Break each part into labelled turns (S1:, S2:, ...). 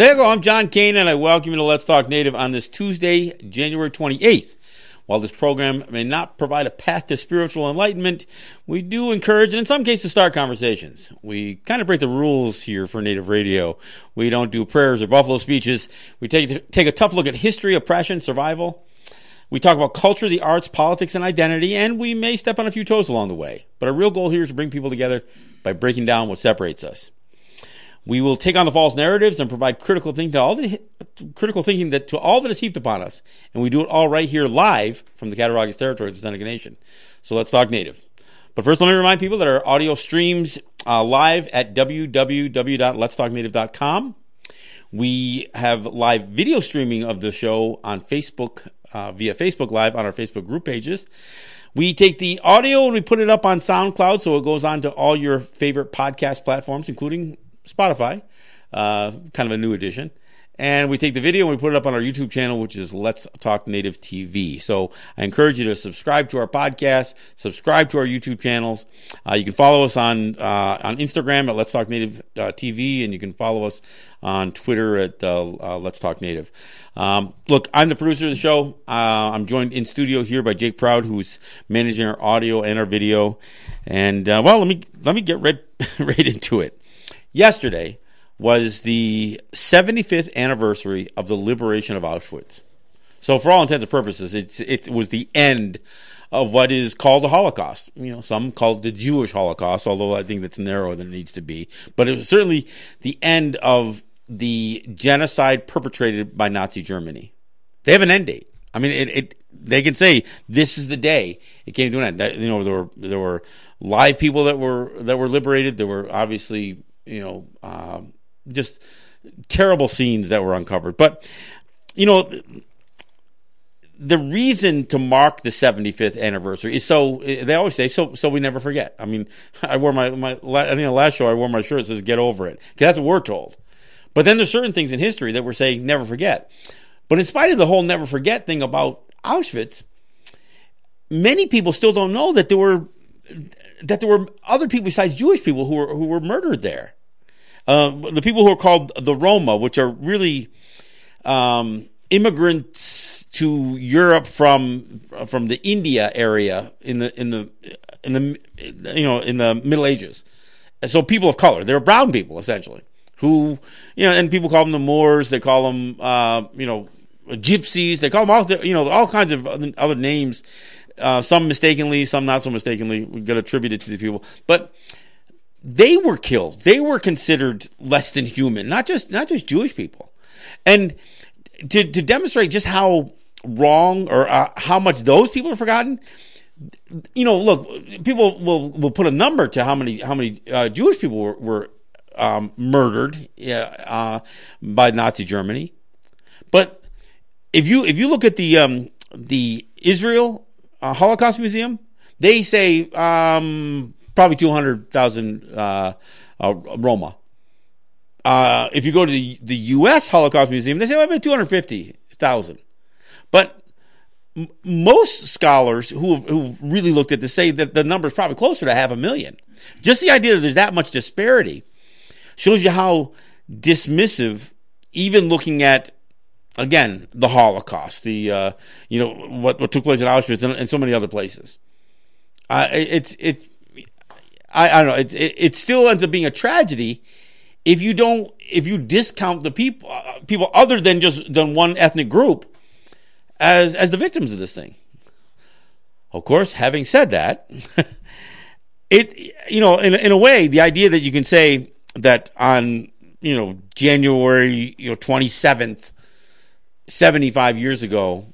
S1: Say I'm John Kane, and I welcome you to Let's Talk Native on this Tuesday, January 28th. While this program may not provide a path to spiritual enlightenment, we do encourage and in some cases start conversations. We kind of break the rules here for Native radio. We don't do prayers or buffalo speeches. We take, take a tough look at history, oppression, survival. We talk about culture, the arts, politics, and identity, and we may step on a few toes along the way. But our real goal here is to bring people together by breaking down what separates us. We will take on the false narratives and provide critical thinking to all the critical thinking that to all that is heaped upon us, and we do it all right here live from the Cattaraugus territory of the Seneca Nation. So let's talk native. But first, let me remind people that our audio streams uh, live at www.letstalknative.com. We have live video streaming of the show on Facebook uh, via Facebook Live on our Facebook group pages. We take the audio and we put it up on SoundCloud, so it goes on to all your favorite podcast platforms, including Spotify, uh, kind of a new addition. And we take the video and we put it up on our YouTube channel, which is Let's Talk Native TV. So I encourage you to subscribe to our podcast, subscribe to our YouTube channels. Uh, you can follow us on uh, on Instagram at Let's Talk Native uh, TV, and you can follow us on Twitter at uh, Let's Talk Native. Um, look, I'm the producer of the show. I'm joined in studio here by Jake Proud, who's managing our audio and our video. And well, let me let me get right right into it. Yesterday was the 75th anniversary of the liberation of Auschwitz. So, for all intents and purposes, it's, it was the end of what is called the Holocaust. You know, some call it the Jewish Holocaust, although I think that's narrower than it needs to be. But it was certainly the end of the genocide perpetrated by Nazi Germany. They have an end date. I mean, it, it they can say this is the day it came to an end. That, you know, there were there were live people that were that were liberated. There were obviously you know, um, just terrible scenes that were uncovered. But, you know, the reason to mark the 75th anniversary is so they always say so so we never forget. I mean, I wore my my I think the last show I wore my shirt says "Get over it" because that's what we're told. But then there's certain things in history that we're saying never forget. But in spite of the whole never forget thing about Auschwitz, many people still don't know that there were that there were other people besides Jewish people who were who were murdered there. Uh, the people who are called the Roma, which are really um, immigrants to Europe from from the India area in the in the in the you know in the Middle Ages. So people of color, they're brown people essentially, who you know, and people call them the Moors. They call them uh, you know gypsies. They call them all you know all kinds of other names uh, some mistakenly, some not so mistakenly. We got attributed to the people, but they were killed. They were considered less than human, not just not just Jewish people. And to to demonstrate just how wrong or uh, how much those people are forgotten, you know, look, people will will put a number to how many how many uh, Jewish people were, were um, murdered uh, by Nazi Germany, but if you if you look at the um, the Israel uh, Holocaust Museum, they say um, probably 200,000 uh, uh, Roma. Uh, if you go to the, the U.S. Holocaust Museum, they say well, about 250,000. But m- most scholars who have, who've really looked at this say that the number is probably closer to half a million. Just the idea that there's that much disparity shows you how dismissive, even looking at again, the Holocaust, the uh, you know what what took place at Auschwitz and, and so many other places. Uh, it's it's I, I don't know. It, it, it still ends up being a tragedy if you don't if you discount the people uh, people other than just than one ethnic group as as the victims of this thing. Of course, having said that, it you know in in a way the idea that you can say that on you know January you know twenty seventh 75 years ago,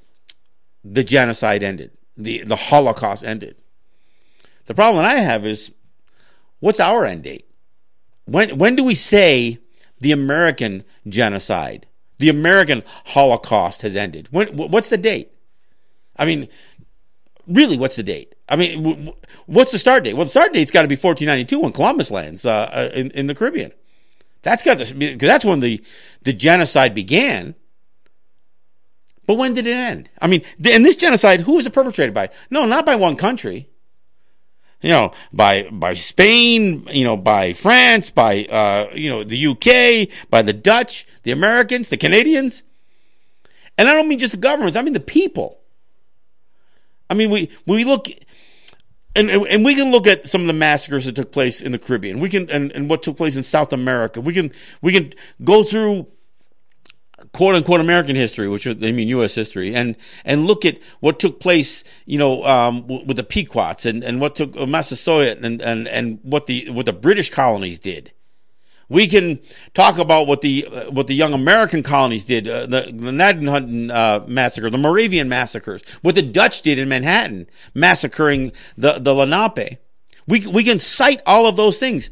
S1: the genocide ended, the, the Holocaust ended. The problem I have is what's our end date? When, when do we say the American genocide, the American Holocaust has ended? When, what's the date? I mean, really, what's the date? I mean, what's the start date? Well, the start date's got to be 1492 when Columbus lands uh, uh, in, in the Caribbean. That's got because that's when the, the genocide began. But when did it end? I mean, and this genocide, who was it perpetrated by? No, not by one country. You know, by by Spain, you know, by France, by uh, you know the UK, by the Dutch, the Americans, the Canadians, and I don't mean just the governments. I mean the people. I mean we we look. And, and we can look at some of the massacres that took place in the Caribbean. We can and, and what took place in South America. We can we can go through quote unquote American history, which I mean U.S. history, and and look at what took place, you know, um, with the Pequots and, and what took uh, Massasoit and, and and what the what the British colonies did. We can talk about what the uh, what the young American colonies did, uh, the the Gnadenhutten uh, massacre, the Moravian massacres, what the Dutch did in Manhattan, massacring the the Lenape. We we can cite all of those things,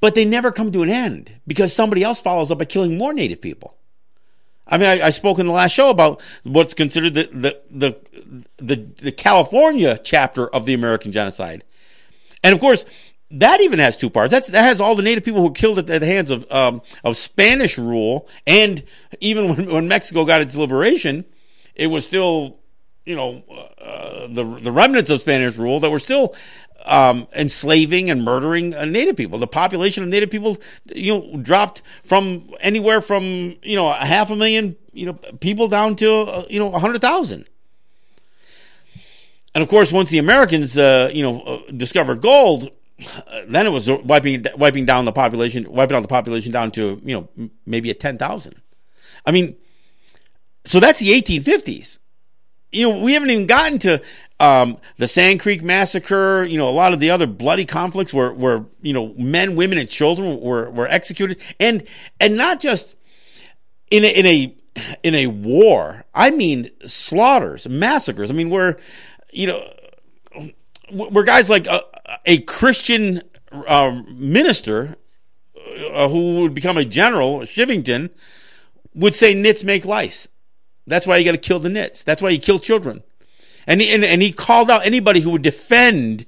S1: but they never come to an end because somebody else follows up by killing more Native people. I mean, I, I, spoke in the last show about what's considered the, the, the, the, the California chapter of the American genocide. And of course, that even has two parts. That's, that has all the native people who were killed at the hands of, um, of Spanish rule. And even when, when Mexico got its liberation, it was still, you know, uh, the, the remnants of Spanish rule that were still um, enslaving and murdering uh, Native people. The population of Native people, you know, dropped from anywhere from you know a half a million, you know, people down to uh, you know a hundred thousand. And of course, once the Americans, uh, you know, uh, discovered gold, then it was wiping wiping down the population, wiping out the population down to you know maybe a ten thousand. I mean, so that's the 1850s you know, we haven't even gotten to um, the Sand Creek massacre. You know, a lot of the other bloody conflicts where, where you know men, women, and children were were executed, and and not just in a, in a in a war. I mean, slaughters, massacres. I mean, where you know, where guys like a, a Christian uh, minister uh, who would become a general, Chivington, would say nits make lice. That's why you got to kill the nits. That's why you kill children. And he, and, and he called out anybody who would defend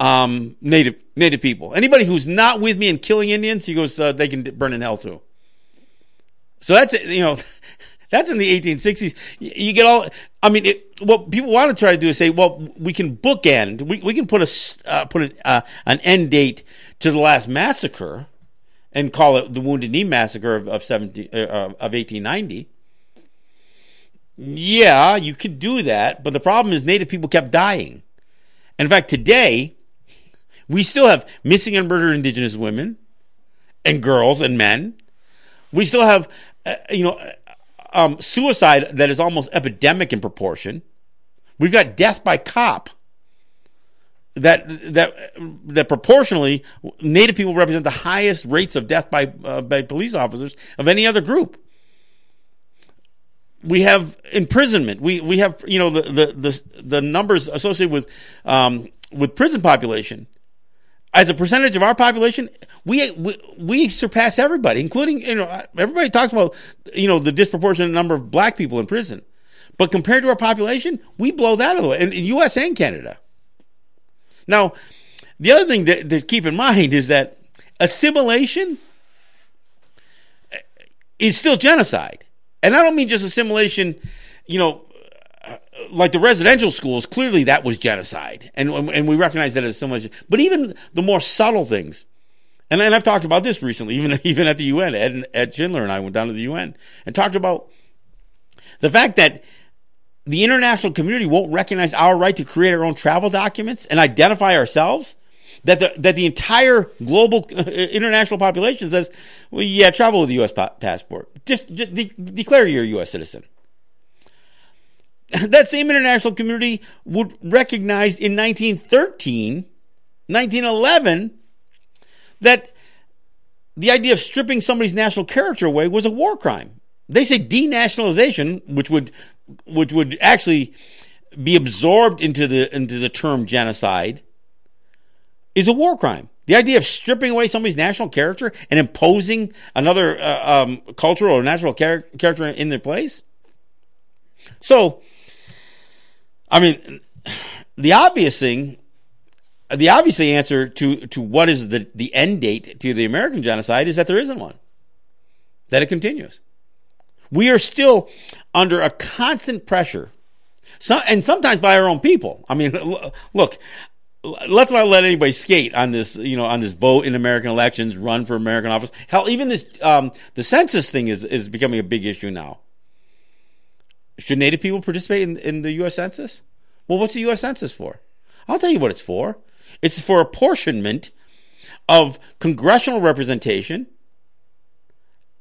S1: um, native native people. Anybody who's not with me in killing Indians, he goes, uh, they can burn in hell too. So that's you know, that's in the 1860s. You get all. I mean, it, what people want to try to do is say, well, we can bookend. We we can put a uh, put an, uh, an end date to the last massacre, and call it the Wounded Knee massacre of of, 17, uh, of 1890. Yeah, you could do that, but the problem is Native people kept dying. And in fact, today, we still have missing and murdered Indigenous women and girls and men. We still have, uh, you know, um, suicide that is almost epidemic in proportion. We've got death by cop. That that that proportionally, Native people represent the highest rates of death by uh, by police officers of any other group we have imprisonment. We we have you know the the the, the numbers associated with um, with prison population. As a percentage of our population, we, we we surpass everybody, including you know everybody talks about you know the disproportionate number of black people in prison, but compared to our population, we blow that out of the way in, in U.S. and Canada. Now, the other thing to, to keep in mind is that assimilation is still genocide. And I don't mean just assimilation, you know, like the residential schools, clearly that was genocide. And, and we recognize that as assimilation. But even the more subtle things, and, and I've talked about this recently, even, even at the UN. Ed, Ed Schindler and I went down to the UN and talked about the fact that the international community won't recognize our right to create our own travel documents and identify ourselves that the, that the entire global uh, international population says, well, yeah, travel with a U.S. pa- passport. Just, just de- declare you're a U.S. citizen. That same international community would recognize in 1913, 1911, that the idea of stripping somebody's national character away was a war crime. They say denationalization, which would, which would actually be absorbed into the, into the term genocide, is a war crime. The idea of stripping away somebody's national character and imposing another uh, um, cultural or national char- character in their place. So, I mean, the obvious thing, the obvious answer to, to what is the, the end date to the American genocide is that there isn't one, that it continues. We are still under a constant pressure So, and sometimes by our own people. I mean, look, let's not let anybody skate on this, you know, on this vote in American elections, run for American office. Hell, even this, um, the census thing is, is becoming a big issue now. Should Native people participate in, in the U.S. Census? Well, what's the U.S. Census for? I'll tell you what it's for. It's for apportionment of congressional representation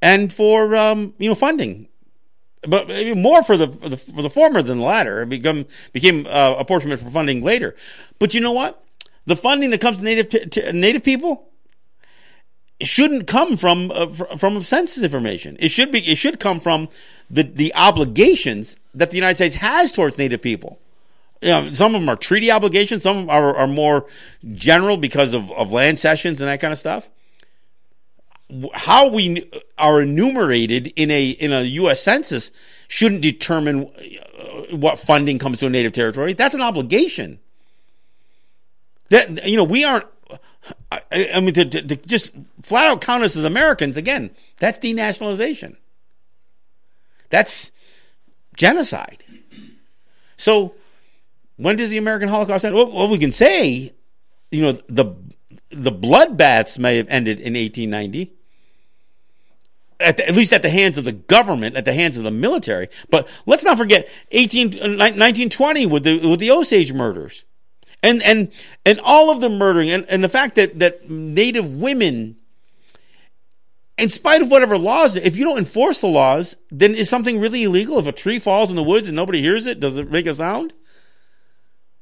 S1: and for um, you know funding, but maybe more for the, for the, for the former than the latter. It become became uh, apportionment for funding later. But you know what? The funding that comes to native to native people shouldn't come from uh, from census information. It should be it should come from the the obligations that the United States has towards native people. You know, some of them are treaty obligations, some are, are more general because of, of land cessions and that kind of stuff how we are enumerated in a in a U.S. census shouldn't determine uh, what funding comes to a native territory. That's an obligation. That you know we aren't. I, I mean, to, to, to, just flat out count us as Americans again. That's denationalization. That's genocide. So, when does the American Holocaust end? Well, well we can say, you know, the the bloodbaths may have ended in 1890 at, the, at, least at the hands of the government, at the hands of the military. But let's not forget 18, 1920 uh, with the with the Osage murders, and and and all of the murdering, and, and the fact that that Native women, in spite of whatever laws, if you don't enforce the laws, then is something really illegal? If a tree falls in the woods and nobody hears it, does it make a sound?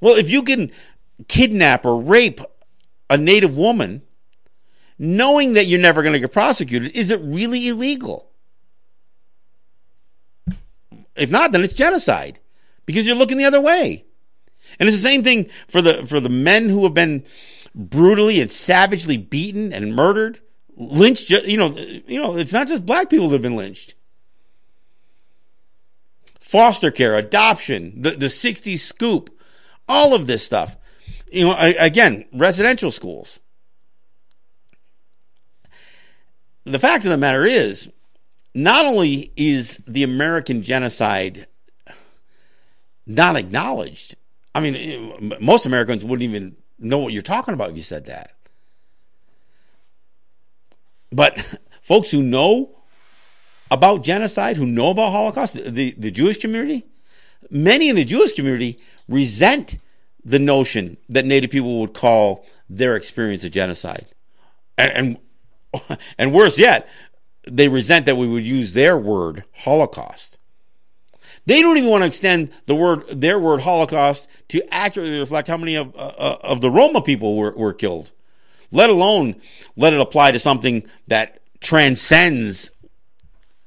S1: Well, if you can kidnap or rape a Native woman knowing that you're never going to get prosecuted, is it really illegal? If not, then it's genocide because you're looking the other way. And it's the same thing for the for the men who have been brutally and savagely beaten and murdered, lynched. You know, you know, it's not just black people that have been lynched. Foster care, adoption, the the '60s scoop, all of this stuff. You know, again, residential schools. The fact of the matter is, not only is the American genocide not acknowledged, I mean, eh, most Americans wouldn't even know what you're talking about if you said that. But folks who know about genocide, who know about Holocaust, the, the Jewish community, many in the Jewish community resent the notion that Native people would call their experience a genocide. And, and and worse yet, they resent that we would use their word, Holocaust. They don't even want to extend the word, their word, Holocaust, to accurately reflect how many of, uh, uh, of the Roma people were, were killed, let alone let it apply to something that transcends,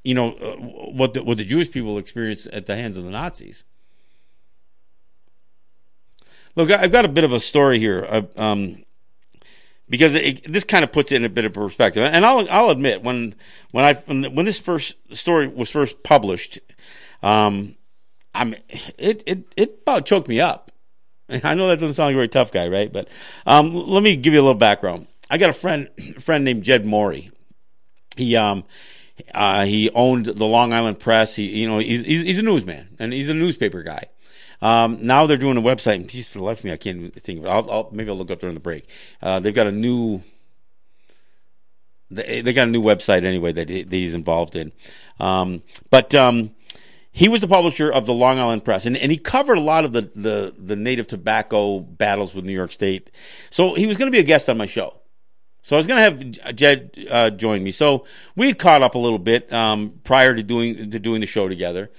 S1: you know, uh, what the, what the Jewish people experienced at the hands of the Nazis. Look, I've got a bit of a story here. Uh, um, because it, this kind of puts it in a bit of perspective. And I'll I'll admit when when I when, this first story was first published, um, I'm it it it about choked me up. And I know that doesn't sound like a very tough guy, right? But um, let me give you a little background. I got a friend a friend named Jed Morey. He um uh, he owned the Long Island Press. He you know he's he's, he's a newsman and he's a newspaper guy. Um, now they're doing a website, and geez, for the life of me, I can't think of it. I'll, I'll, maybe I'll look up during the break. Uh, they've got a new. They, they got a new website anyway that, he, that he's involved in, um, but um, he was the publisher of the Long Island Press, and, and he covered a lot of the, the, the native tobacco battles with New York State. So he was going to be a guest on my show. So I was going to have Jed uh, join me. So we had caught up a little bit um, prior to doing to doing the show together,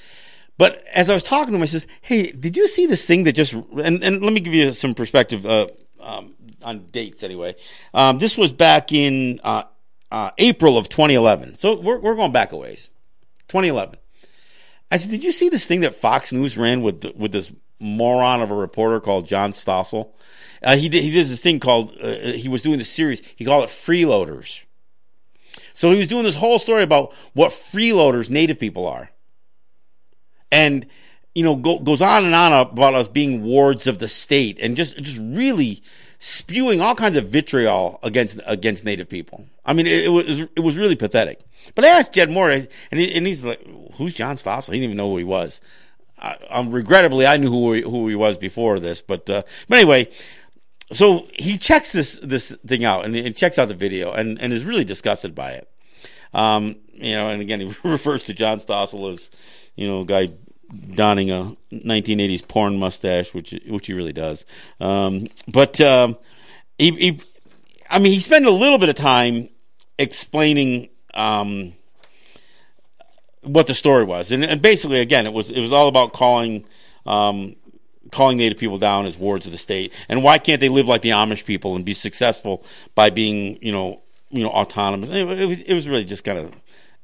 S1: but as I was talking to him, I says, "Hey, did you see this thing that just?" And, and let me give you some perspective uh, um, on dates. Anyway, um, this was back in uh, uh, April of 2011. So we're we're going back a ways. 2011. I said, "Did you see this thing that Fox News ran with the, with this moron of a reporter called John Stossel? Uh, he did he did this thing called uh, he was doing this series. He called it Freeloaders. So he was doing this whole story about what freeloaders Native people are." And you know go, goes on and on about us being wards of the state and just just really spewing all kinds of vitriol against against native people. I mean, it, it was it was really pathetic. But I asked Jed Moore, and, he, and he's like, "Who's John Stossel?" He didn't even know who he was. I, um, regrettably, I knew who he, who he was before this, but uh, but anyway, so he checks this this thing out and he checks out the video and, and is really disgusted by it. Um, you know, and again, he refers to John Stossel as, you know, guy donning a 1980s porn mustache, which which he really does. Um, but um, he, he, I mean, he spent a little bit of time explaining um, what the story was, and, and, basically, again, it was it was all about calling. Um, calling Native people down as wards of the state, and why can't they live like the Amish people and be successful by being, you know, you know, autonomous? It, it was it was really just kind of,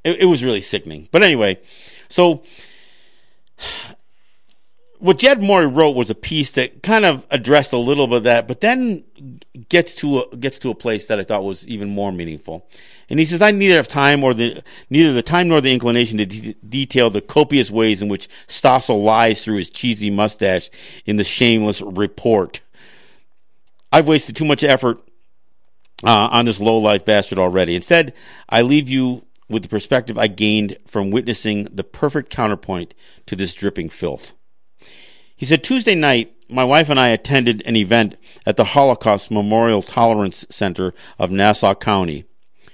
S1: it, it was really sickening. But anyway, so what Jed Morey wrote was a piece that kind of addressed a little bit of that, but then gets to a, gets to a place that I thought was even more meaningful. And he says, "I neither have time or the neither the time nor the inclination to de- detail the copious ways in which Stossel lies through his cheesy mustache in the shameless report. I've wasted too much effort uh, on this low life bastard already. Instead, I leave you." With the perspective I gained from witnessing the perfect counterpoint to this dripping filth. He said, Tuesday night, my wife and I attended an event at the Holocaust Memorial Tolerance Center of Nassau County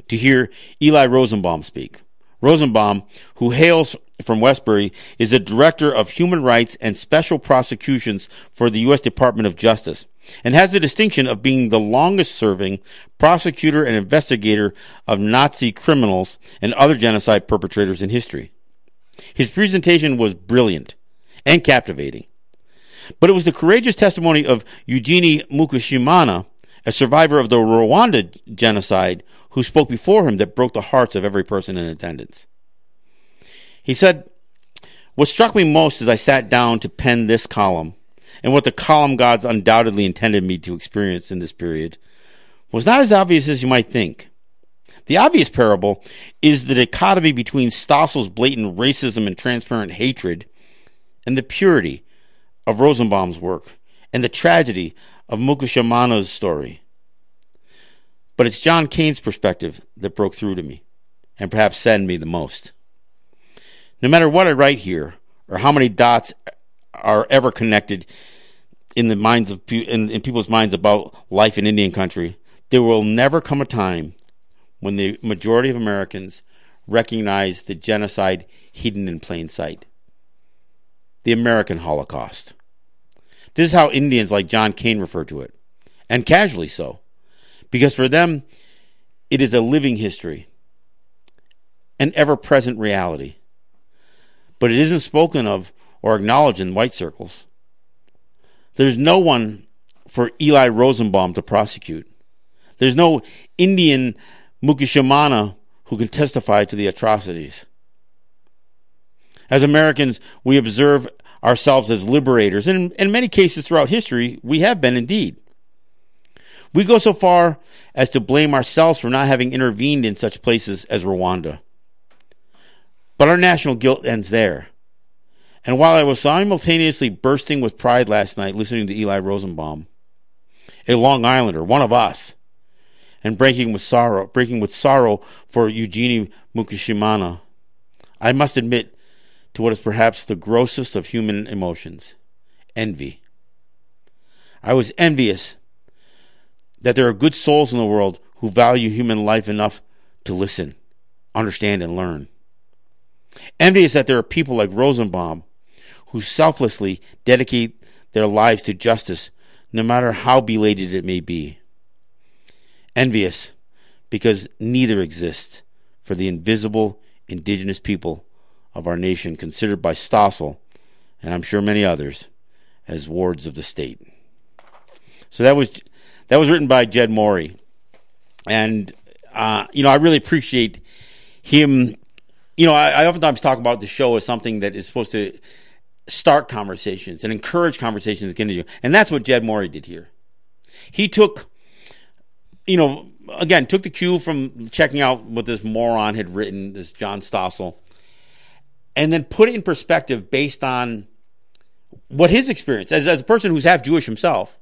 S1: to hear Eli Rosenbaum speak. Rosenbaum, who hails from Westbury, is the Director of Human Rights and Special Prosecutions for the U.S. Department of Justice and has the distinction of being the longest serving prosecutor and investigator of Nazi criminals and other genocide perpetrators in history. His presentation was brilliant and captivating. But it was the courageous testimony of Eugenie Mukashimana, a survivor of the Rwanda genocide, who spoke before him that broke the hearts of every person in attendance. He said, What struck me most as I sat down to pen this column, and what the column gods undoubtedly intended me to experience in this period, was not as obvious as you might think. The obvious parable is the dichotomy between Stossel's blatant racism and transparent hatred and the purity of Rosenbaum's work and the tragedy of Mukashimana's story. But it's John Kane's perspective that broke through to me and perhaps saddened me the most. No matter what I write here or how many dots are ever connected in the minds of in, in people's minds about life in Indian country, there will never come a time when the majority of Americans recognize the genocide hidden in plain sight the American Holocaust. This is how Indians like John Kane refer to it, and casually so, because for them, it is a living history, an ever present reality. But it isn't spoken of or acknowledged in white circles. There's no one for Eli Rosenbaum to prosecute. There's no Indian Mukashimana who can testify to the atrocities. As Americans, we observe ourselves as liberators, and in many cases throughout history, we have been indeed. We go so far as to blame ourselves for not having intervened in such places as Rwanda. But our national guilt ends there. And while I was simultaneously bursting with pride last night listening to Eli Rosenbaum, a Long Islander, one of us, and breaking with sorrow, breaking with sorrow for Eugenie Mukashimana, I must admit to what is perhaps the grossest of human emotions envy. I was envious that there are good souls in the world who value human life enough to listen, understand, and learn. Envious that there are people like Rosenbaum who selflessly dedicate their lives to justice, no matter how belated it may be. Envious because neither exists for the invisible indigenous people of our nation considered by Stossel, and I'm sure many others, as wards of the state. So that was that was written by Jed Morey, and uh, you know I really appreciate him. You know, I, I oftentimes talk about the show as something that is supposed to start conversations and encourage conversations to you. and that's what Jed Morey did here. He took, you know, again took the cue from checking out what this moron had written, this John Stossel, and then put it in perspective based on what his experience as, as a person who's half Jewish himself,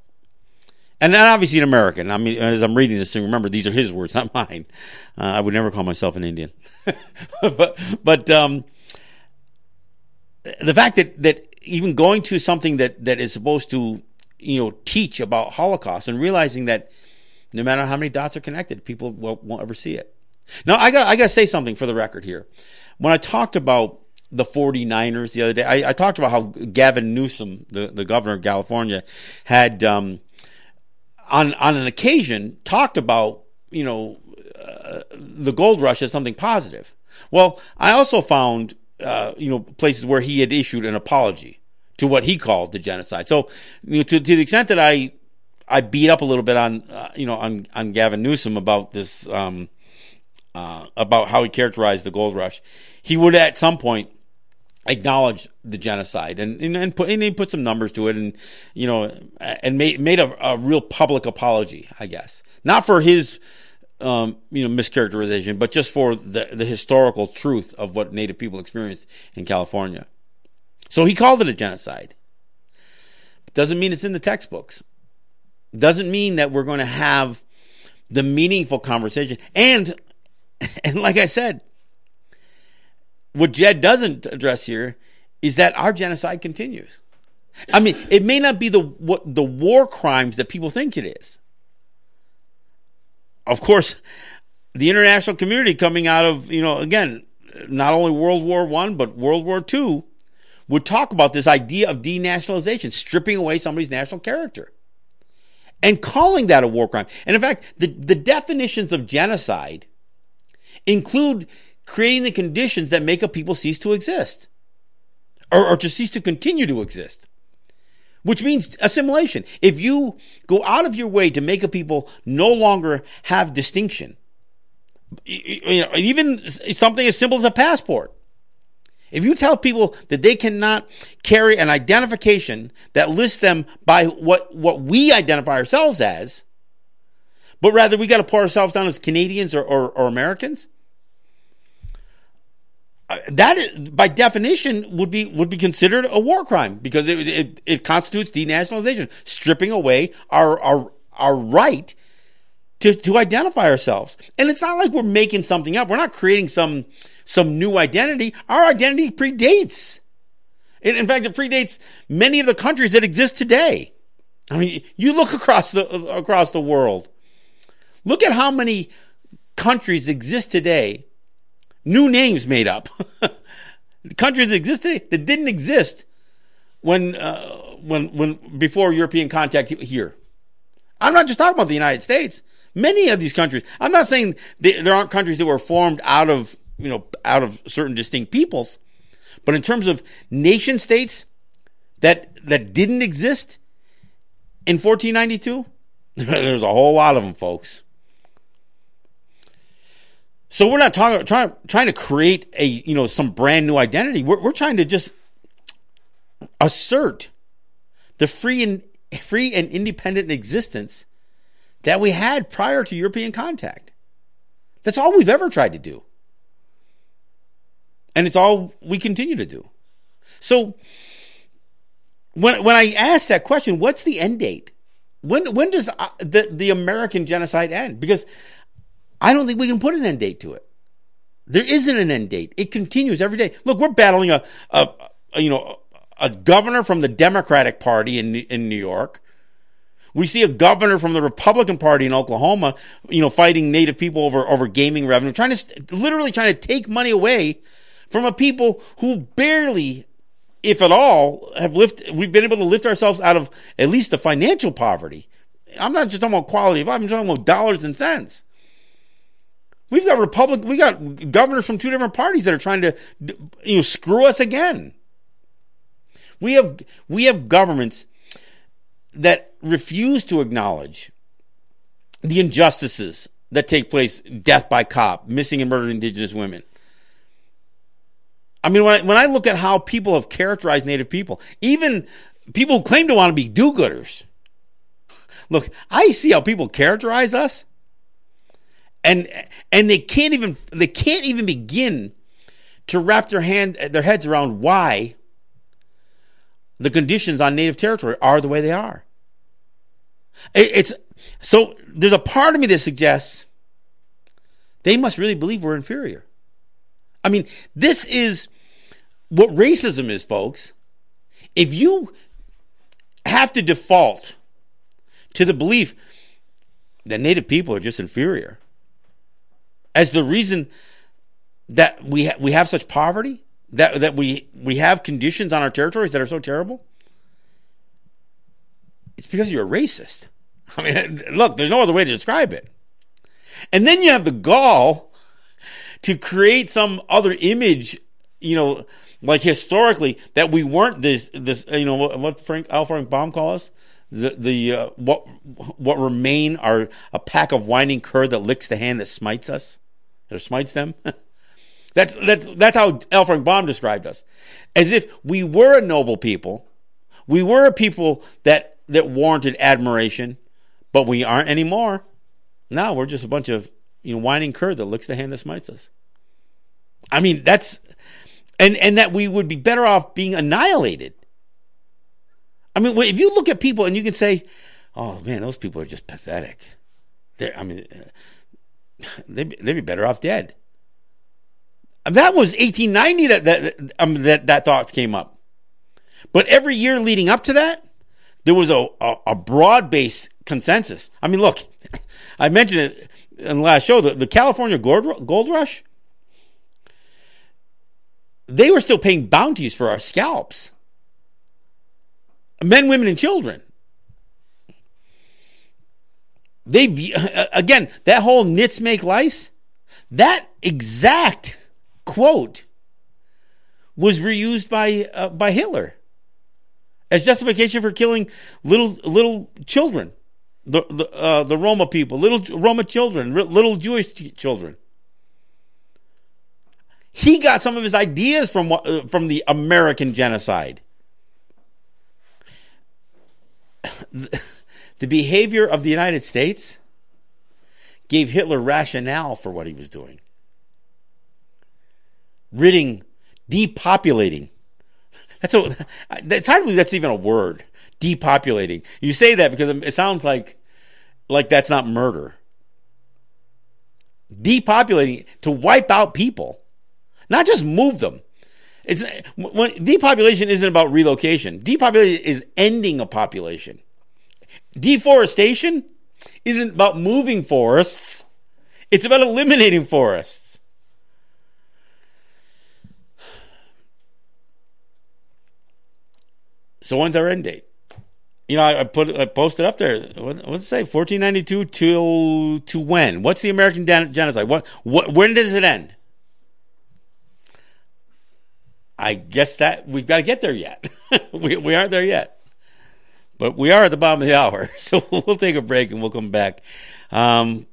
S1: and then obviously an American. I mean, as I'm reading this thing, remember these are his words, not mine. Uh, I would never call myself an Indian, but but um, the fact that that even going to something that, that is supposed to, you know, teach about Holocaust and realizing that no matter how many dots are connected, people won't, won't ever see it. Now, I got I got to say something for the record here. When I talked about the 49ers the other day, I, I talked about how Gavin Newsom, the, the governor of California, had um, on on an occasion talked about you know uh, the gold rush as something positive. Well, I also found uh, you know places where he had issued an apology to what he called the genocide. So, you know, to, to the extent that I I beat up a little bit on uh, you know on on Gavin Newsom about this um, uh, about how he characterized the gold rush, he would at some point acknowledge the genocide and and, and put and he put some numbers to it and you know and made made a, a real public apology, I guess, not for his um, you know mischaracterization, but just for the the historical truth of what Native people experienced in California. So he called it a genocide. Doesn't mean it's in the textbooks doesn't mean that we're going to have the meaningful conversation. And, and like I said, what Jed doesn't address here is that our genocide continues. I mean, it may not be the what the war crimes that people think it is. Of course, the international community coming out of, you know, again, not only World War One, but World War Two, would talk about this idea of denationalization, stripping away somebody's national character and calling that a war crime. And in fact, the, the definitions of genocide include creating the conditions that make a people cease to exist or, or to cease to continue to exist, which means assimilation. If you go out of your way to make a people no longer have distinction, you know, even something as simple as a passport, if you tell people that they cannot carry an identification that lists them by what, what we identify ourselves as, but rather we got to put ourselves down as Canadians or, or, or Americans, Uh, that is, by definition would be would be considered a war crime because it, it, it constitutes denationalization, stripping away our our our right to to identify ourselves. And it's not like we're making something up. We're not creating some some new identity. Our identity predates. in fact, it predates many of the countries that exist today. I mean, you look across the, across the world. Look at how many countries exist today. New names made up. countries exist today that didn't exist when, uh, when, when, before European contact here. I'm not just talking about the United States. Many of these countries. I'm not saying there aren't countries that were formed out of you know, out of certain distinct peoples. But in terms of nation states that that didn't exist in 1492, there's a whole lot of them, folks. So we're not talking trying trying to create a you know some brand new identity. We're we're trying to just assert the free and free and independent existence that we had prior to European contact. That's all we've ever tried to do. And it's all we continue to do. So when when I ask that question, what's the end date? When when does uh, the the American genocide end? Because I don't think we can put an end date to it. There isn't an end date. It continues every day. Look, we're battling a, a, a you know a governor from the Democratic Party in in New York. We see a governor from the Republican Party in Oklahoma, you know, fighting Native people over over gaming revenue, trying to literally trying to take money away from a people who barely, if at all, have lift, we've been able to lift ourselves out of at least the financial poverty. I'm not just talking about quality of life, I'm talking about dollars and cents. We've got republic, we got governors from two different parties that are trying to, you know, screw us again. We have, we have governments that refuse to acknowledge the injustices that take place, death by cop, missing and murdered indigenous women. I mean, when I, when I look at how people have characterized Native people, even people who claim to want to be do-gooders, look, I see how people characterize us, and and they can't even they can't even begin to wrap their hand their heads around why the conditions on Native territory are the way they are. It's so there's a part of me that suggests they must really believe we're inferior. I mean, this is what racism is, folks. if you have to default to the belief that native people are just inferior as the reason that we ha- we have such poverty that that we we have conditions on our territories that are so terrible it's because you're a racist. I mean look there's no other way to describe it. And then you have the gall to create some other image you know like historically that we weren't this this you know what, what Frank Al Frank Baum call us the the uh, what what remain are a pack of whining cur that licks the hand that smites us or smites them. that's that's that's how L. Frank Baum described us, as if we were a noble people, we were a people that that warranted admiration, but we aren't anymore. Now we're just a bunch of you know whining cur that licks the hand that smites us. I mean that's and and that we would be better off being annihilated I mean, if you look at people and you can say, "Oh man, those people are just pathetic," They're, I mean, they'd, they'd be better off dead. That was 1890 that that um, that that thought came up. But every year leading up to that, there was a, a, a broad based consensus. I mean, look, I mentioned it in the last show the, the California gold, gold rush. They were still paying bounties for our scalps men, women, and children. They again that whole nits make lice. That exact quote was reused by uh, by Hitler as justification for killing little little children, the the, uh, the Roma people, little Roma children, little Jewish children. He got some of his ideas from uh, from the American genocide. the behavior of the United States gave Hitler rationale for what he was doing. Ridding, depopulating. That's a, it's hard to believe that's even a word. Depopulating. You say that because it sounds like, like that's not murder. Depopulating to wipe out people, not just move them. It's when depopulation isn't about relocation. Depopulation is ending a population. Deforestation isn't about moving forests. It's about eliminating forests. So when's our end date? You know, I, put I posted up there. What, what's it say? 1492 till to when? What's the American genocide? What, what when does it end? I guess that we've got to get there yet. we, we aren't there yet. But we are at the bottom of the hour. So we'll take a break and we'll come back. Um,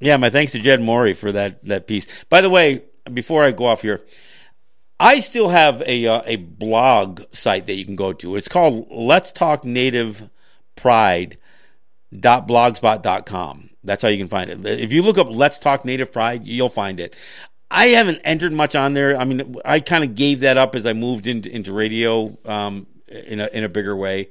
S1: yeah, my thanks to Jed Morey for that, that piece. By the way, before I go off here, I still have a, uh, a blog site that you can go to. It's called Let's Talk Native Pride blogspot.com. That's how you can find it. If you look up Let's Talk Native Pride, you'll find it. I haven't entered much on there. I mean, I kind of gave that up as I moved into into radio um, in a in a bigger way.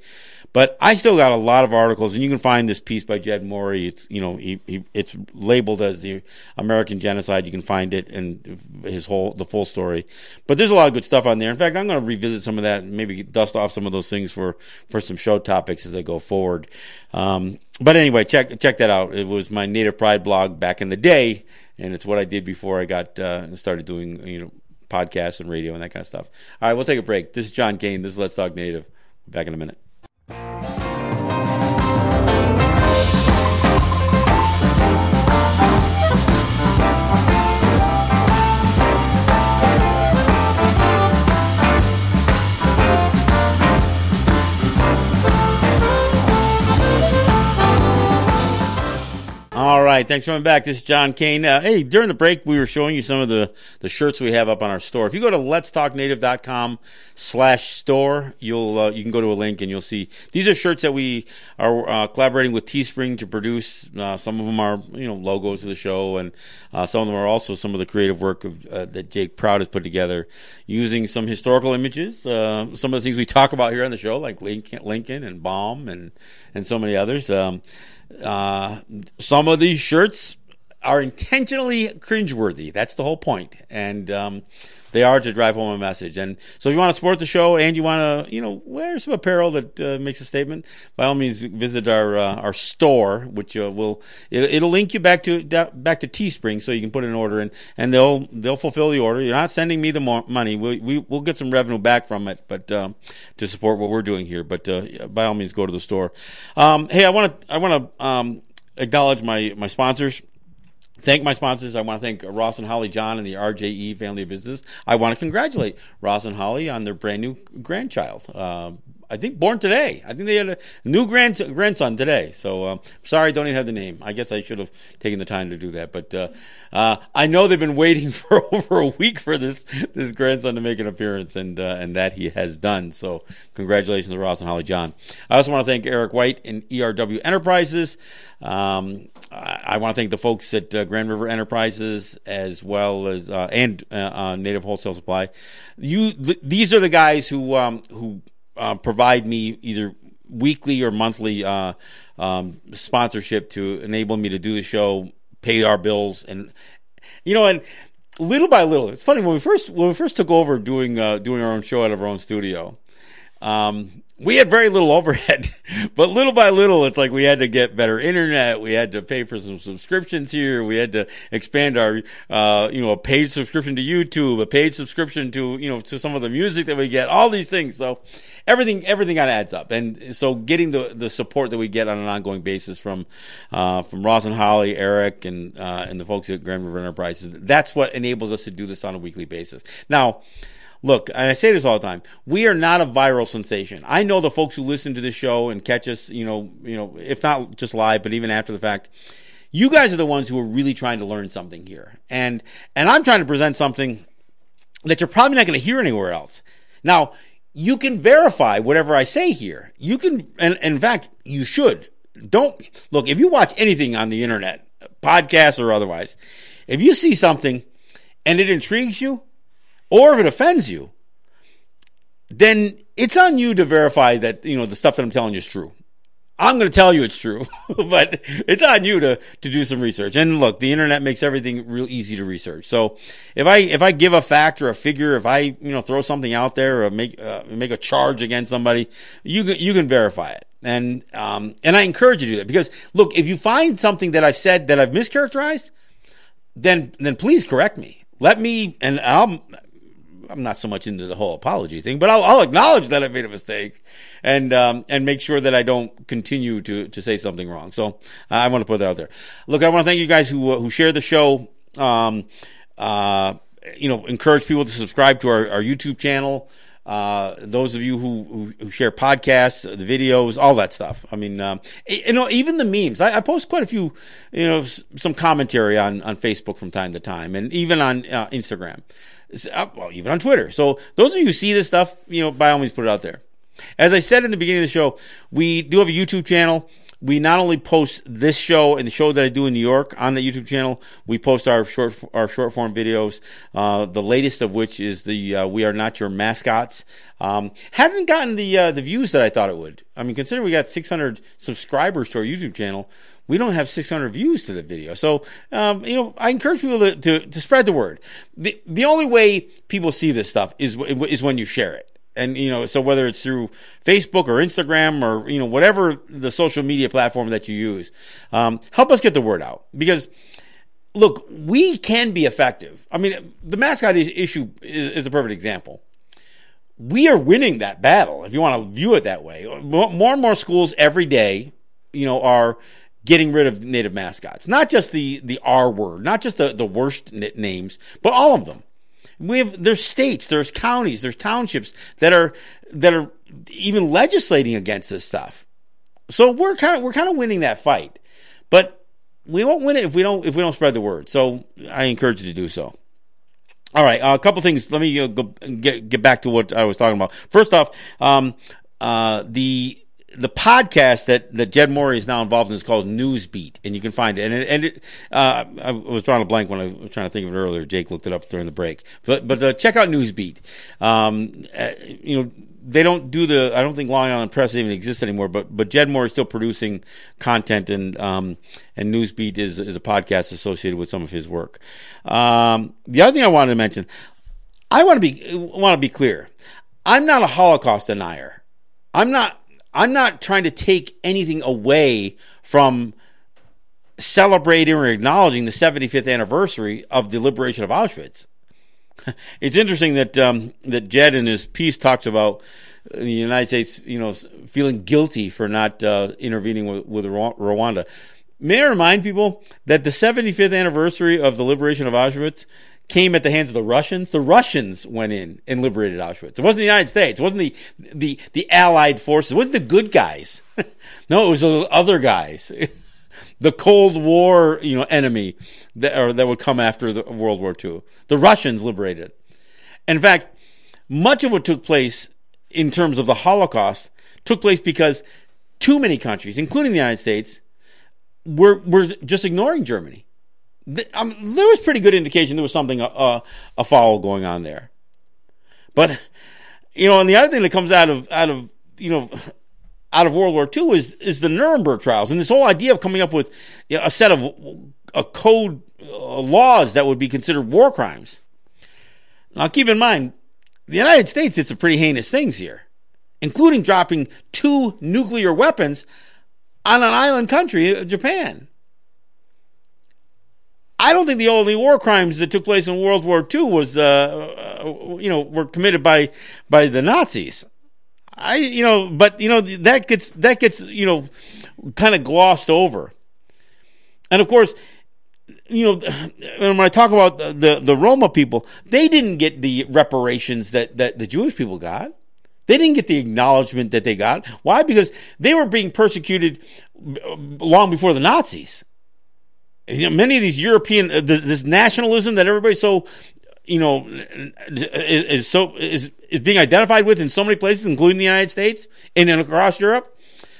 S1: But I still got a lot of articles, and you can find this piece by Jed Morey. It's you know he, he it's labeled as the American genocide. You can find it and his whole the full story. But there's a lot of good stuff on there. In fact, I'm going to revisit some of that, and maybe dust off some of those things for for some show topics as I go forward. Um, but anyway, check check that out. It was my Native Pride blog back in the day, and it's what I did before I got uh, started doing you know podcasts and radio and that kind of stuff. All right, we'll take a break. This is John Kane. This is Let's Talk Native. Back in a minute. Right, thanks for coming back. This is John Kane. Uh, hey, during the break, we were showing you some of the, the shirts we have up on our store. If you go to letstalknative.com slash store, you'll uh, you can go to a link and you'll see these are shirts that we are uh, collaborating with Teespring to produce. Uh, some of them are you know logos of the show, and uh, some of them are also some of the creative work of, uh, that Jake Proud has put together using some historical images. some of the things we talk about here on the show, like Lincoln, Lincoln and Baum, and and so many others. Um, uh, some of these shirts are intentionally cringeworthy. That's the whole point. And um, they are to drive home a message. And so if you want to support the show and you want to, you know, wear some apparel that uh, makes a statement, by all means, visit our uh, our store, which uh, will it, will link you back to back to Teespring, so you can put an order in, and they'll they'll fulfill the order. You're not sending me the money. We, we we'll get some revenue back from it, but um, to support what we're doing here. But uh, by all means, go to the store. Um, hey, I want to I want to um, acknowledge my my sponsors thank my sponsors. I want to thank Ross and Holly John and the RJE family of business. I want to congratulate Ross and Holly on their brand new grandchild. Uh, I think born today. I think they had a new grand, grandson today. So um, sorry, I don't even have the name. I guess I should have taken the time to do that. But uh, uh, I know they've been waiting for over a week for this this grandson to make an appearance, and uh, and that he has done. So congratulations to Ross and Holly John. I also want to thank Eric White and ERW Enterprises. Um, I, I want to thank the folks at uh, Grand River Enterprises as well as uh, and uh, Native Wholesale Supply. You, th- these are the guys who um, who uh, provide me either weekly or monthly uh, um, sponsorship to enable me to do the show, pay our bills, and you know, and little by little, it's funny when we first when we first took over doing uh, doing our own show out of our own studio. Um, we had very little overhead, but little by little, it's like we had to get better internet. We had to pay for some subscriptions here. We had to expand our, uh, you know, a paid subscription to YouTube, a paid subscription to, you know, to some of the music that we get, all these things. So everything, everything kind of adds up. And so getting the, the support that we get on an ongoing basis from, uh, from Ross and Holly, Eric, and, uh, and the folks at Grand River Enterprises, that's what enables us to do this on a weekly basis. Now, Look, and I say this all the time. We are not a viral sensation. I know the folks who listen to this show and catch us, you know, you know, if not just live, but even after the fact. You guys are the ones who are really trying to learn something here. And and I'm trying to present something that you're probably not going to hear anywhere else. Now, you can verify whatever I say here. You can and, and in fact, you should. Don't look, if you watch anything on the internet, podcast or otherwise, if you see something and it intrigues you, or if it offends you, then it's on you to verify that, you know, the stuff that I'm telling you is true. I'm going to tell you it's true, but it's on you to, to do some research. And look, the internet makes everything real easy to research. So if I, if I give a fact or a figure, if I, you know, throw something out there or make, uh, make a charge against somebody, you can, you can verify it. And, um, and I encourage you to do that because look, if you find something that I've said that I've mischaracterized, then, then please correct me. Let me, and I'll, I'm not so much into the whole apology thing, but I'll, I'll acknowledge that I made a mistake and um, and make sure that I don't continue to to say something wrong. So uh, I want to put that out there. Look, I want to thank you guys who uh, who share the show. Um, uh, you know, encourage people to subscribe to our, our YouTube channel. Uh, those of you who, who, who, share podcasts, the videos, all that stuff. I mean, um, you know, even the memes. I, I, post quite a few, you know, some commentary on, on Facebook from time to time and even on uh, Instagram. Well, even on Twitter. So those of you who see this stuff, you know, by all means put it out there. As I said in the beginning of the show, we do have a YouTube channel. We not only post this show and the show that I do in New York on the YouTube channel, we post our short our short form videos. Uh, the latest of which is the uh, "We Are Not Your Mascots." Um, hasn't gotten the uh, the views that I thought it would. I mean, considering we got 600 subscribers to our YouTube channel, we don't have 600 views to the video. So, um, you know, I encourage people to, to, to, spread the word. The, the only way people see this stuff is, is when you share it. And, you know, so whether it's through Facebook or Instagram or, you know, whatever the social media platform that you use, um, help us get the word out because, look, we can be effective. I mean, the mascot issue is, is a perfect example we are winning that battle if you want to view it that way more and more schools every day you know are getting rid of native mascots. Not just the, the R word, not just the, the worst names, but all of them. We have, there's states, there's counties, there's townships that are, that are even legislating against this stuff. So we're kind of, we're kind of winning that fight, but we won't win it if we don't, if we don't spread the word. So I encourage you to do so. All right, uh, a couple things. Let me uh, go get get back to what I was talking about. First off, um, uh, the the podcast that, that Jed Morey is now involved in is called Newsbeat, and you can find it. And it, and it, uh, I was drawing a blank when I was trying to think of it earlier. Jake looked it up during the break, but but uh, check out Newsbeat. Um, uh, you know they don't do the. I don't think Long Island Press even exists anymore. But but Jed Morey is still producing content, and um, and Newsbeat is is a podcast associated with some of his work. Um, the other thing I wanted to mention, I want to be want to be clear. I'm not a Holocaust denier. I'm not. I'm not trying to take anything away from celebrating or acknowledging the 75th anniversary of the liberation of Auschwitz. it's interesting that um, that Jed in his piece talks about the United States, you know, feeling guilty for not uh, intervening with, with Rwanda. May I remind people that the 75th anniversary of the liberation of Auschwitz came at the hands of the Russians. The Russians went in and liberated Auschwitz. It wasn't the United States. It wasn't the the the Allied forces. It wasn't the good guys. no, it was the other guys. the Cold War, you know, enemy that, or that would come after the World War II. The Russians liberated. In fact, much of what took place in terms of the Holocaust took place because too many countries, including the United States, were were just ignoring Germany. The, um, there was pretty good indication there was something uh, a foul going on there. But you know, and the other thing that comes out of out of you know out of World War II is is the Nuremberg trials and this whole idea of coming up with you know, a set of a code uh, laws that would be considered war crimes. Now, keep in mind, the United States did some pretty heinous things here, including dropping two nuclear weapons on an island country, uh, Japan. I don't think the only war crimes that took place in World War II was, uh, uh, you know, were committed by by the Nazis. I, you know, but you know that gets that gets you know kind of glossed over, and of course, you know, when I talk about the, the, the Roma people, they didn't get the reparations that that the Jewish people got. They didn't get the acknowledgement that they got. Why? Because they were being persecuted long before the Nazis. You know, many of these European, uh, this, this nationalism that everybody's so you know, is, is, so is is being identified with in so many places, including the United States and across Europe.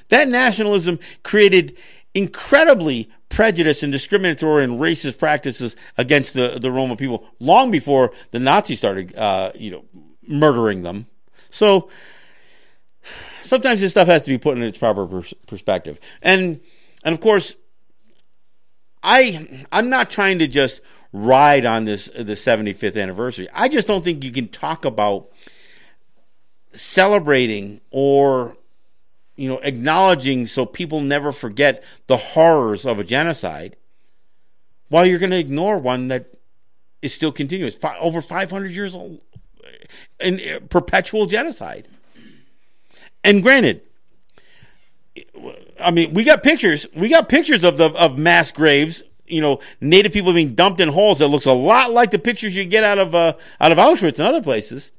S1: That nationalism created incredibly prejudice and discriminatory and racist practices against the the Roma people long before the Nazis started, uh, you know, murdering them. So sometimes this stuff has to be put in its proper pers- perspective, and and of course, I I'm not trying to just ride on this the 75th anniversary. I just don't think you can talk about celebrating or you know acknowledging so people never forget the horrors of a genocide while you're going to ignore one that is still continuous over 500 years old uh, perpetual genocide and granted I mean, we got pictures. We got pictures of the of mass graves you know, native people being dumped in holes that looks a lot like the pictures you get out of uh, out of Auschwitz and other places.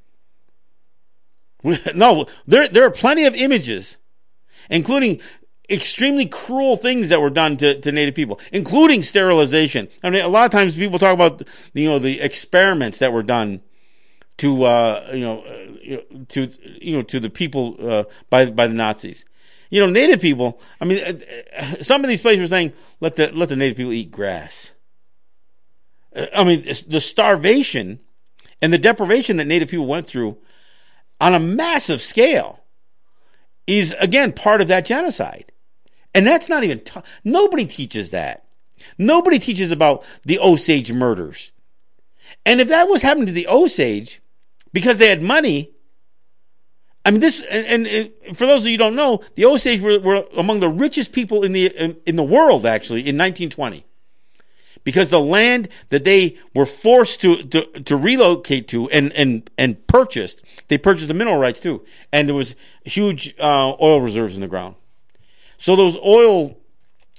S1: No, there there are plenty of images, including extremely cruel things that were done to, to native people, including sterilization. I mean, a lot of times people talk about you know the experiments that were done to uh, you know uh, to you know to the people uh, by by the Nazis you know, native people. I mean, uh, uh, some of these places were saying let the let the native people eat grass. Uh, I mean, the starvation and the deprivation that native people went through on a massive scale is again part of that genocide. And that's not even t- nobody teaches that. Nobody teaches about the Osage murders. And if that was happening to the Osage because they had money, I mean, this, and, and, for those of you who don't know, the Osage were, were among the richest people in the, in, in, the world, actually, in 1920. Because the land that they were forced to, to, to relocate to and, and, and purchased, they purchased the mineral rights too. And there was huge, uh, oil reserves in the ground. So those oil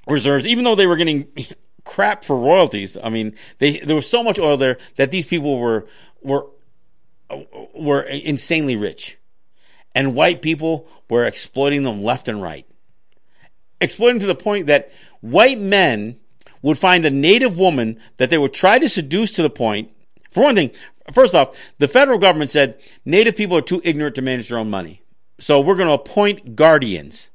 S1: reserves, even though they were getting crap for royalties, I mean, they, there was so much oil there that these people were, were, were insanely rich and white people were exploiting them left and right. Exploiting to the point that white men would find a native woman that they would try to seduce to the point. For one thing, first off, the federal government said native people are too ignorant to manage their own money. So we're going to appoint guardians.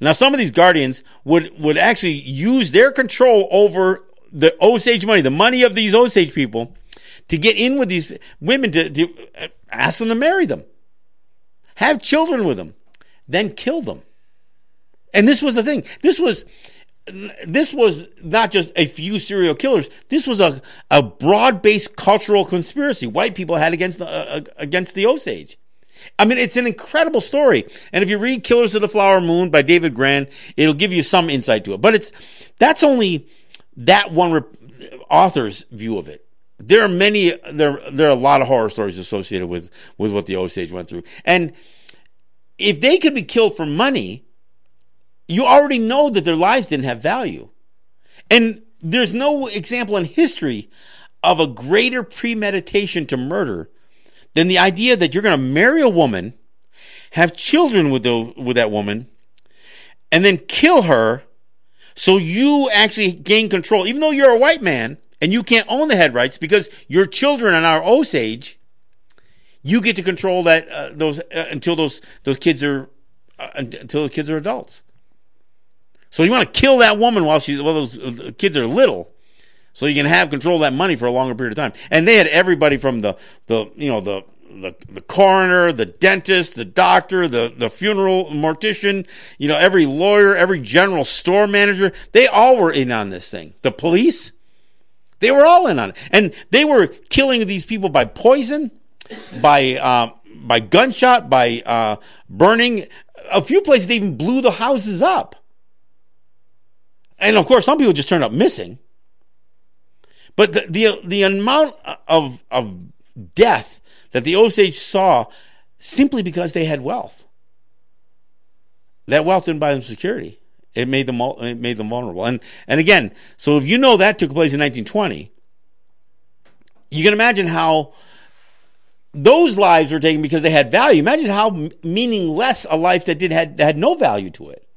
S1: Now, some of these guardians would, would actually use their control over the Osage money, the money of these Osage people, to get in with these women to, to uh, ask them to marry them, have children with them, then kill them. And this was the thing. This was this was not just a few serial killers. This was a, a broad based cultural conspiracy white people had against the uh, against the Osage. I mean, it's an incredible story. And if you read Killers of the Flower Moon by David Grann, it'll give you some insight to it. But it's that's only that one author's view of it. There are many there there are a lot of horror stories associated with with what the Osage went through. And if they could be killed for money, you already know that their lives didn't have value. And there's no example in history of a greater premeditation to murder than the idea that you're going to marry a woman, have children with, the, with that woman, and then kill her so you actually gain control. Even though you're a white man and you can't own the head rights because your children are our Osage, you get to control that uh, those uh, until those those kids are uh, until the kids are adults. So you want to kill that woman while she while those uh, kids are little, so you can have control of that money for a longer period of time. And they had everybody from the the you know the the, the coroner, the dentist, the doctor, the, the funeral mortician, you know, every lawyer, every general store manager, they all were in on this thing. The police, they were all in on it. And they were killing these people by poison, by, uh, by gunshot, by uh, burning. A few places they even blew the houses up. And of course, some people just turned up missing. But the, the, the amount of, of death that the Osage saw simply because they had wealth. That wealth didn't buy them security. It made them it made them vulnerable. And and again, so if you know that took place in 1920, you can imagine how those lives were taken because they had value. Imagine how meaningless a life that did had that had no value to it.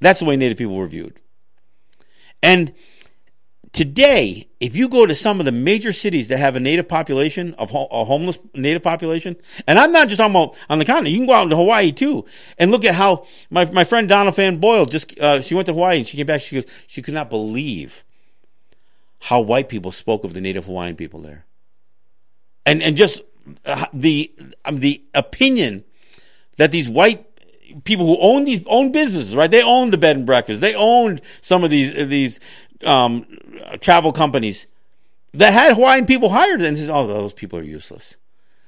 S1: That's the way Native people were viewed. And today, if you go to some of the major cities that have a native population of ho- a homeless native population, and I'm not just talking about on the continent, you can go out to Hawaii too and look at how my, my friend Donna Fan Boyle just, uh, she went to Hawaii and she came back. She goes, she could not believe how white people spoke of the native Hawaiian people there. And, and just uh, the, um, the opinion that these white people who own these own businesses, right? They own the bed and breakfast. They owned some of these these um, travel companies that had Hawaiian people hired, and says, "Oh, those people are useless."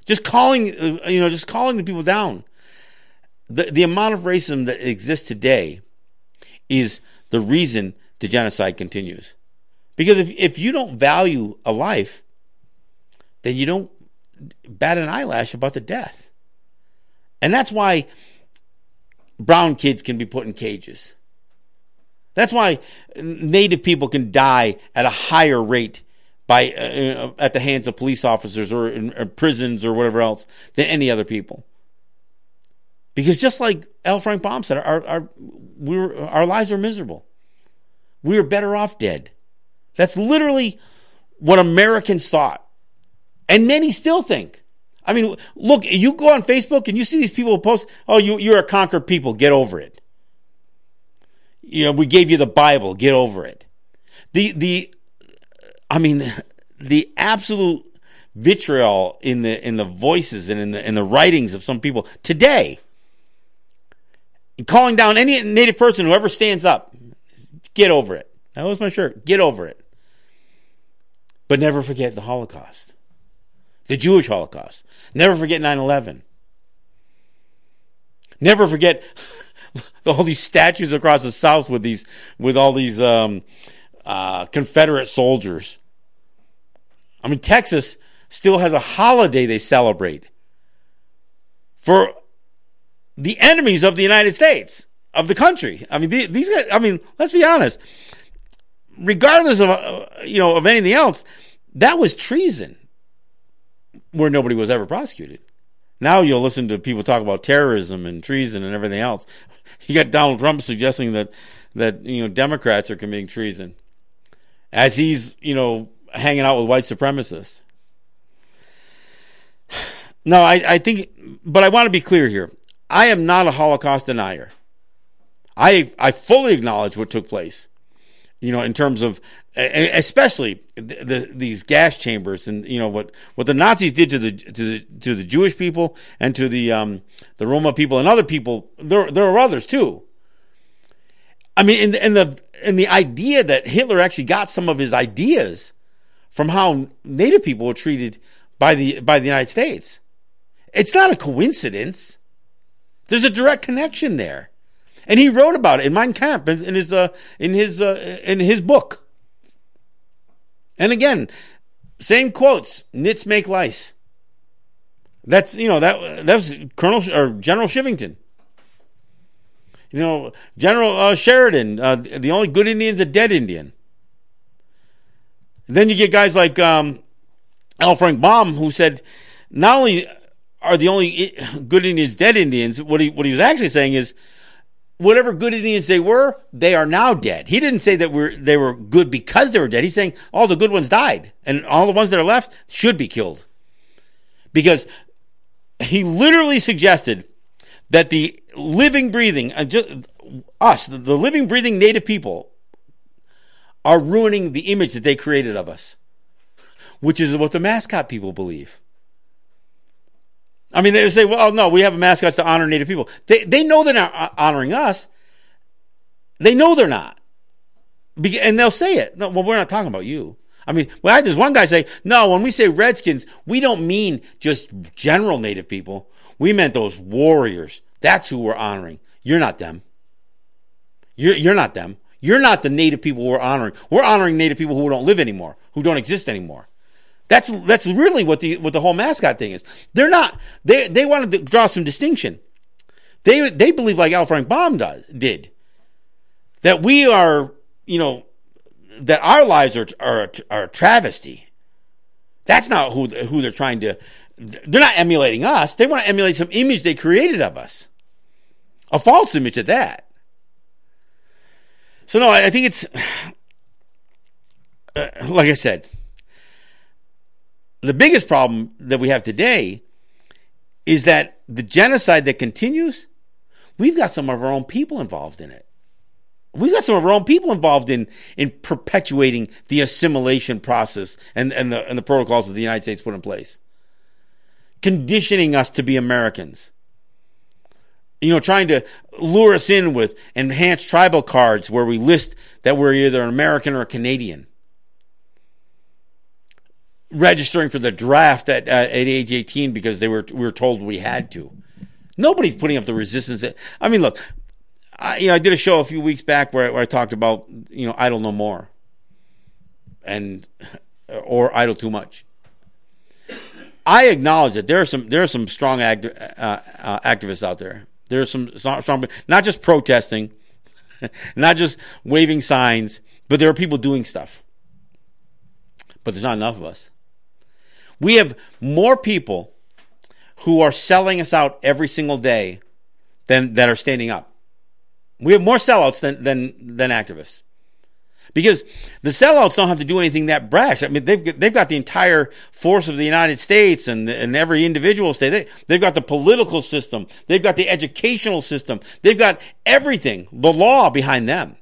S1: Just calling, uh, you know, just calling the people down. The the amount of racism that exists today is the reason the genocide continues. Because if if you don't value a life, then you don't bat an eyelash about the death. And that's why brown kids can be put in cages. That's why native people can die at a higher rate by uh, uh, at the hands of police officers or in or prisons or whatever else than any other people. Because just like L. Frank Baum said, our our we our lives are miserable. We are better off dead. That's literally what Americans thought, and many still think. I mean, look, you go on Facebook and you see these people post, "Oh, you you're a conquered people. Get over it." You know, we gave you the Bible. Get over it. The the, I mean, the absolute vitriol in the in the voices and in the in the writings of some people today, calling down any native person who ever stands up. Get over it. That was my shirt. Get over it. But never forget the Holocaust, the Jewish Holocaust. Never forget 9 11. Never forget all these statues across the South with these with all these um, uh, Confederate soldiers. I mean, Texas still has a holiday they celebrate for the enemies of the United States of the country. I mean, these guys. I mean, let's be honest. Regardless of uh, you know of anything else, that was treason, where nobody was ever prosecuted. Now you'll listen to people talk about terrorism and treason and everything else. You got Donald Trump suggesting that that you know Democrats are committing treason as he's you know hanging out with white supremacists. No, I, I think, but I want to be clear here. I am not a Holocaust denier. I I fully acknowledge what took place. You know, in terms of especially the, the, these gas chambers and you know what what the Nazis did to the to the to the Jewish people and to the um the Roma people and other people. There there are others too. I mean, in the, in the in the idea that Hitler actually got some of his ideas from how Native people were treated by the by the United States. It's not a coincidence. There's a direct connection there, and he wrote about it in Mein Kampf in his uh, in his uh, in his book. And again, same quotes: "Nits make lice." That's you know that that was Colonel or General Chivington. You know, General uh, Sheridan. Uh, the only good Indian's a dead Indian. then you get guys like um. Frank Baum, who said not only are the only good Indians dead Indians, what he what he was actually saying is whatever good Indians they were, they are now dead. He didn't say that we're, they were good because they were dead. He's saying all the good ones died and all the ones that are left should be killed. Because he literally suggested that the living, breathing, uh, just, us, the living, breathing native people are ruining the image that they created of us, which is what the mascot people believe. I mean, they say, well, no, we have mascots to honor Native people. They, they know they're not honoring us. They know they're not. And they'll say it. No, well, we're not talking about you. I mean, well, I one guy say, no, when we say Redskins, we don't mean just general Native people. We meant those warriors. That's who we're honoring. You're not them. You're, you're not them. You're not the Native people we're honoring. We're honoring Native people who don't live anymore, who don't exist anymore. That's that's really what the what the whole mascot thing is. They're not they they wanted to draw some distinction. They they believe like L. Frank Baum does did that we are you know that our lives are are, are a travesty. That's not who who they're trying to. They're not emulating us. They want to emulate some image they created of us, a false image at that. So no, I think it's uh, like I said the biggest problem that we have today is that the genocide that continues, we've got some of our own people involved in it. We've got some of our own people involved in, in perpetuating the assimilation process and, and, the, and the protocols that the United States put in place. Conditioning us to be Americans. You know, trying to lure us in with enhanced tribal cards where we list that we're either an American or a Canadian registering for the draft at, uh, at age 18 because they were we were told we had to. Nobody's putting up the resistance. That, I mean, look, I, you know, I did a show a few weeks back where, where I talked about you know idle no more, and or idle too much. I acknowledge that there are some there are some strong act, uh, uh, activists out there. There are some strong, not just protesting, not just waving signs, but there are people doing stuff. But there's not enough of us. We have more people who are selling us out every single day than that are standing up. We have more sellouts than than than activists. Because the sellouts don't have to do anything that brash. I mean, they've they've got the entire force of the United States and and every individual state. They, they've got the political system. They've got the educational system. They've got everything, the law behind them.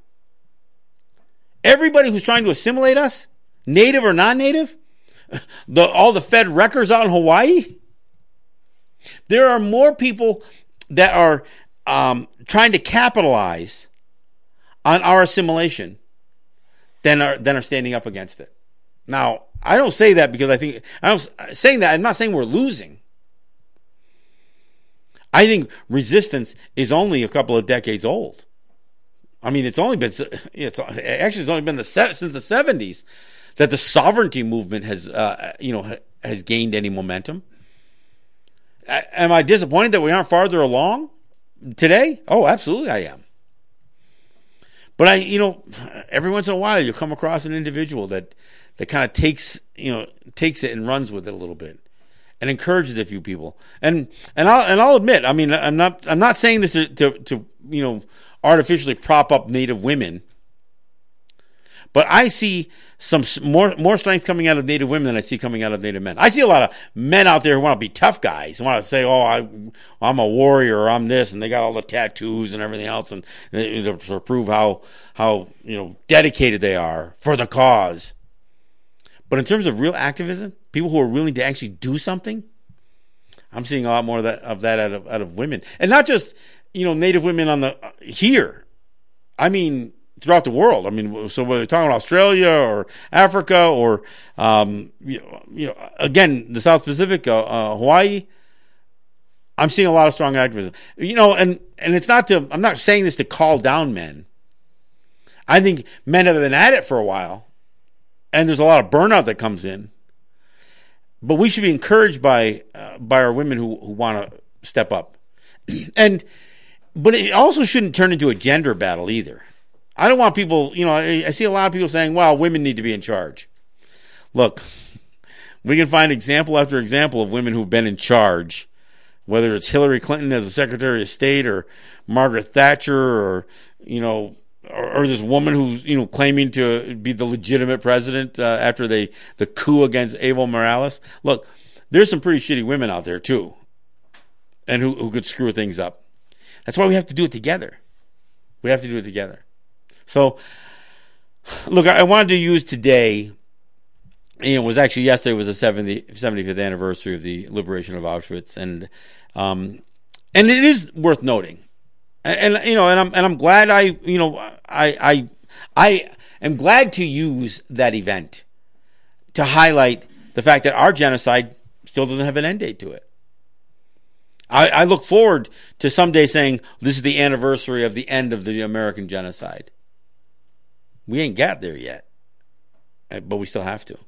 S1: Everybody who's trying to assimilate us, native or non-native, the, all the Fed wreckers out in Hawaii. There are more people that are um, trying to capitalize on our assimilation than are than are standing up against it. Now, I don't say that because I think I'm saying that I'm not saying we're losing. I think resistance is only a couple of decades old. I mean, it's only been it's actually it's only been the since the 70s that the sovereignty movement has, uh, you know, has gained any momentum. Am I disappointed that we aren't farther along today? Oh, absolutely, I am. But I, you know, every once in a while you come across an individual that that kind of takes, you know, takes it and runs with it a little bit and encourages a few people. And and I'll and I'll admit, I mean, I'm not I'm not saying this to to, to you know artificially prop up Native women But I see some more more strength coming out of Native women than I see coming out of Native men. I see a lot of men out there who want to be tough guys, who want to say, "Oh, I, I'm a warrior, or I'm this," and they got all the tattoos and everything else, and to prove how how you know dedicated they are for the cause. But in terms of real activism, people who are willing to actually do something, I'm seeing a lot more of that of that out of out of women, and not just you know Native women on the uh, here. I mean throughout the world. I mean, so whether we're talking about Australia or Africa or um, you, know, you know, again the South Pacific, uh, uh, Hawaii. I'm seeing a lot of strong activism. You know, and and it's not to. I'm not saying this to call down men. I think men have been at it for a while, and there's a lot of burnout that comes in. But we should be encouraged by uh, by our women who who want to step up, and but it also shouldn't turn into a gender battle either. I don't want people, you know, I, I see a lot of people saying, "Well, women need to be in charge." Look, we can find example after example of women who've been in charge, whether it's Hillary Clinton as a Secretary of State or Margaret Thatcher or you know or, or, this woman who's you know claiming to be the legitimate president uh, after they the coup against Evo Morales. Look, there's some pretty shitty women out there too, and who who could screw things up. That's why we have to do it together. We have to do it together. So, look, I wanted to use today. You know, it was actually yesterday was the 70, 75th anniversary of the liberation of Auschwitz, and um, and it is worth noting and, and you know, and I'm and I'm glad I you know I I I am glad to use that event to highlight the fact that our genocide still doesn't have an end date to it. I, I look forward to someday saying this is the anniversary of the end of the American genocide. We ain't got there yet, uh, but we still have to.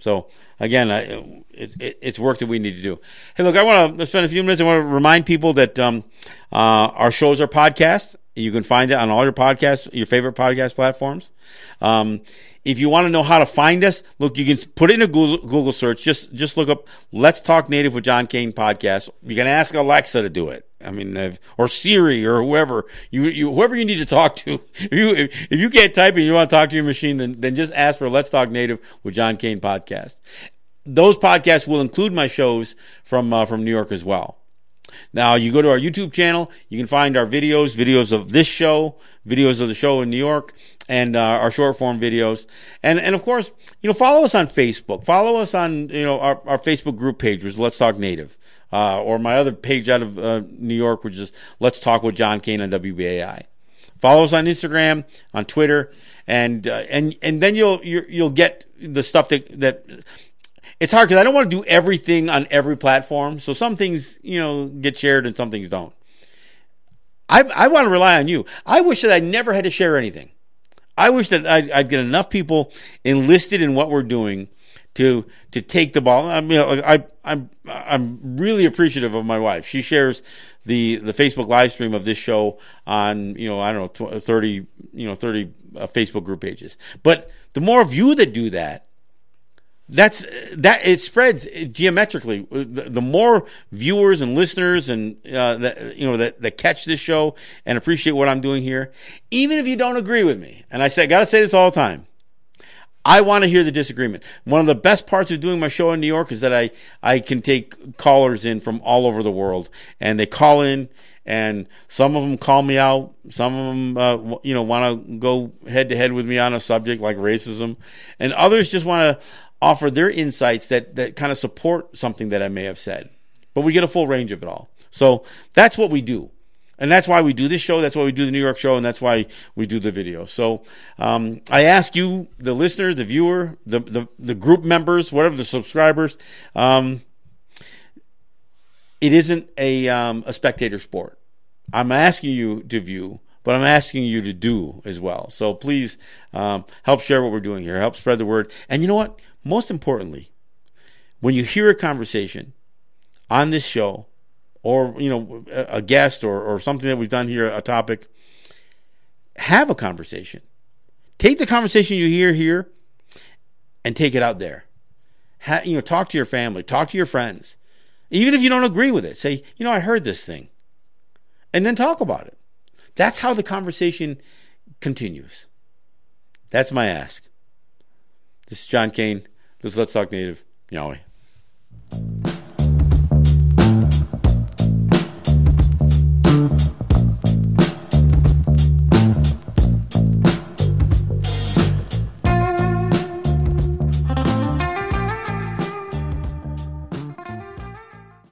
S1: So again, I, it, it, it's work that we need to do. Hey, look, I want to spend a few minutes. I want to remind people that um, uh, our shows are podcasts. You can find it on all your podcasts, your favorite podcast platforms. Um, if you want to know how to find us, look, you can put it in a Google, Google search. Just just look up "Let's Talk Native with John Kane" podcast. You can ask Alexa to do it. I mean, or Siri or whoever you, you whoever you need to talk to. If you if, if you can't type and you want to talk to your machine, then then just ask for "Let's Talk Native with John Kane" podcast. Those podcasts will include my shows from uh, from New York as well. Now you go to our YouTube channel, you can find our videos, videos of this show, videos of the show in New York, and uh, our short form videos. And and of course, you know, follow us on Facebook. Follow us on you know our, our Facebook group page, which is Let's Talk Native, uh, or my other page out of uh, New York, which is Let's Talk with John Kane on WBAI. Follow us on Instagram, on Twitter, and uh, and and then you'll you'll get the stuff that that it's hard because I don't want to do everything on every platform. So some things, you know, get shared and some things don't. I, I want to rely on you. I wish that I never had to share anything. I wish that I'd, I'd, get enough people enlisted in what we're doing to to take the ball. I mean, I I'm I'm really appreciative of my wife. She shares the the Facebook live stream of this show on you know I don't know thirty you know thirty uh, Facebook group pages. But the more of you that do that, that's that it spreads geometrically. The, more viewers and listeners and uh, that you know that, that catch this show and appreciate what I'm doing here, even if you don't agree with me, and I say, I gotta say this all the time. I want to hear the disagreement. One of the best parts of doing my show in New York is that I, I can take callers in from all over the world and they call in and some of them call me out. Some of them, uh, you know, want to go head to head with me on a subject like racism and others just want to offer their insights that, that kind of support something that I may have said. But we get a full range of it all. So that's what we do. And that's why we do this show. That's why we do the New York show. And that's why we do the video. So, um, I ask you, the listener, the viewer, the, the, the group members, whatever the subscribers, um, it isn't a, um, a spectator sport. I'm asking you to view but I'm asking you to do as well. So please um, help share what we're doing here, help spread the word. And you know what? Most importantly, when you hear a conversation on this show, or you know, a guest or, or something that we've done here, a topic, have a conversation. Take the conversation you hear here and take it out there. Ha, you know, talk to your family, talk to your friends. Even if you don't agree with it, say, you know, I heard this thing. And then talk about it. That's how the conversation continues. That's my ask. This is John Kane. This is Let's Talk Native. Yahweh.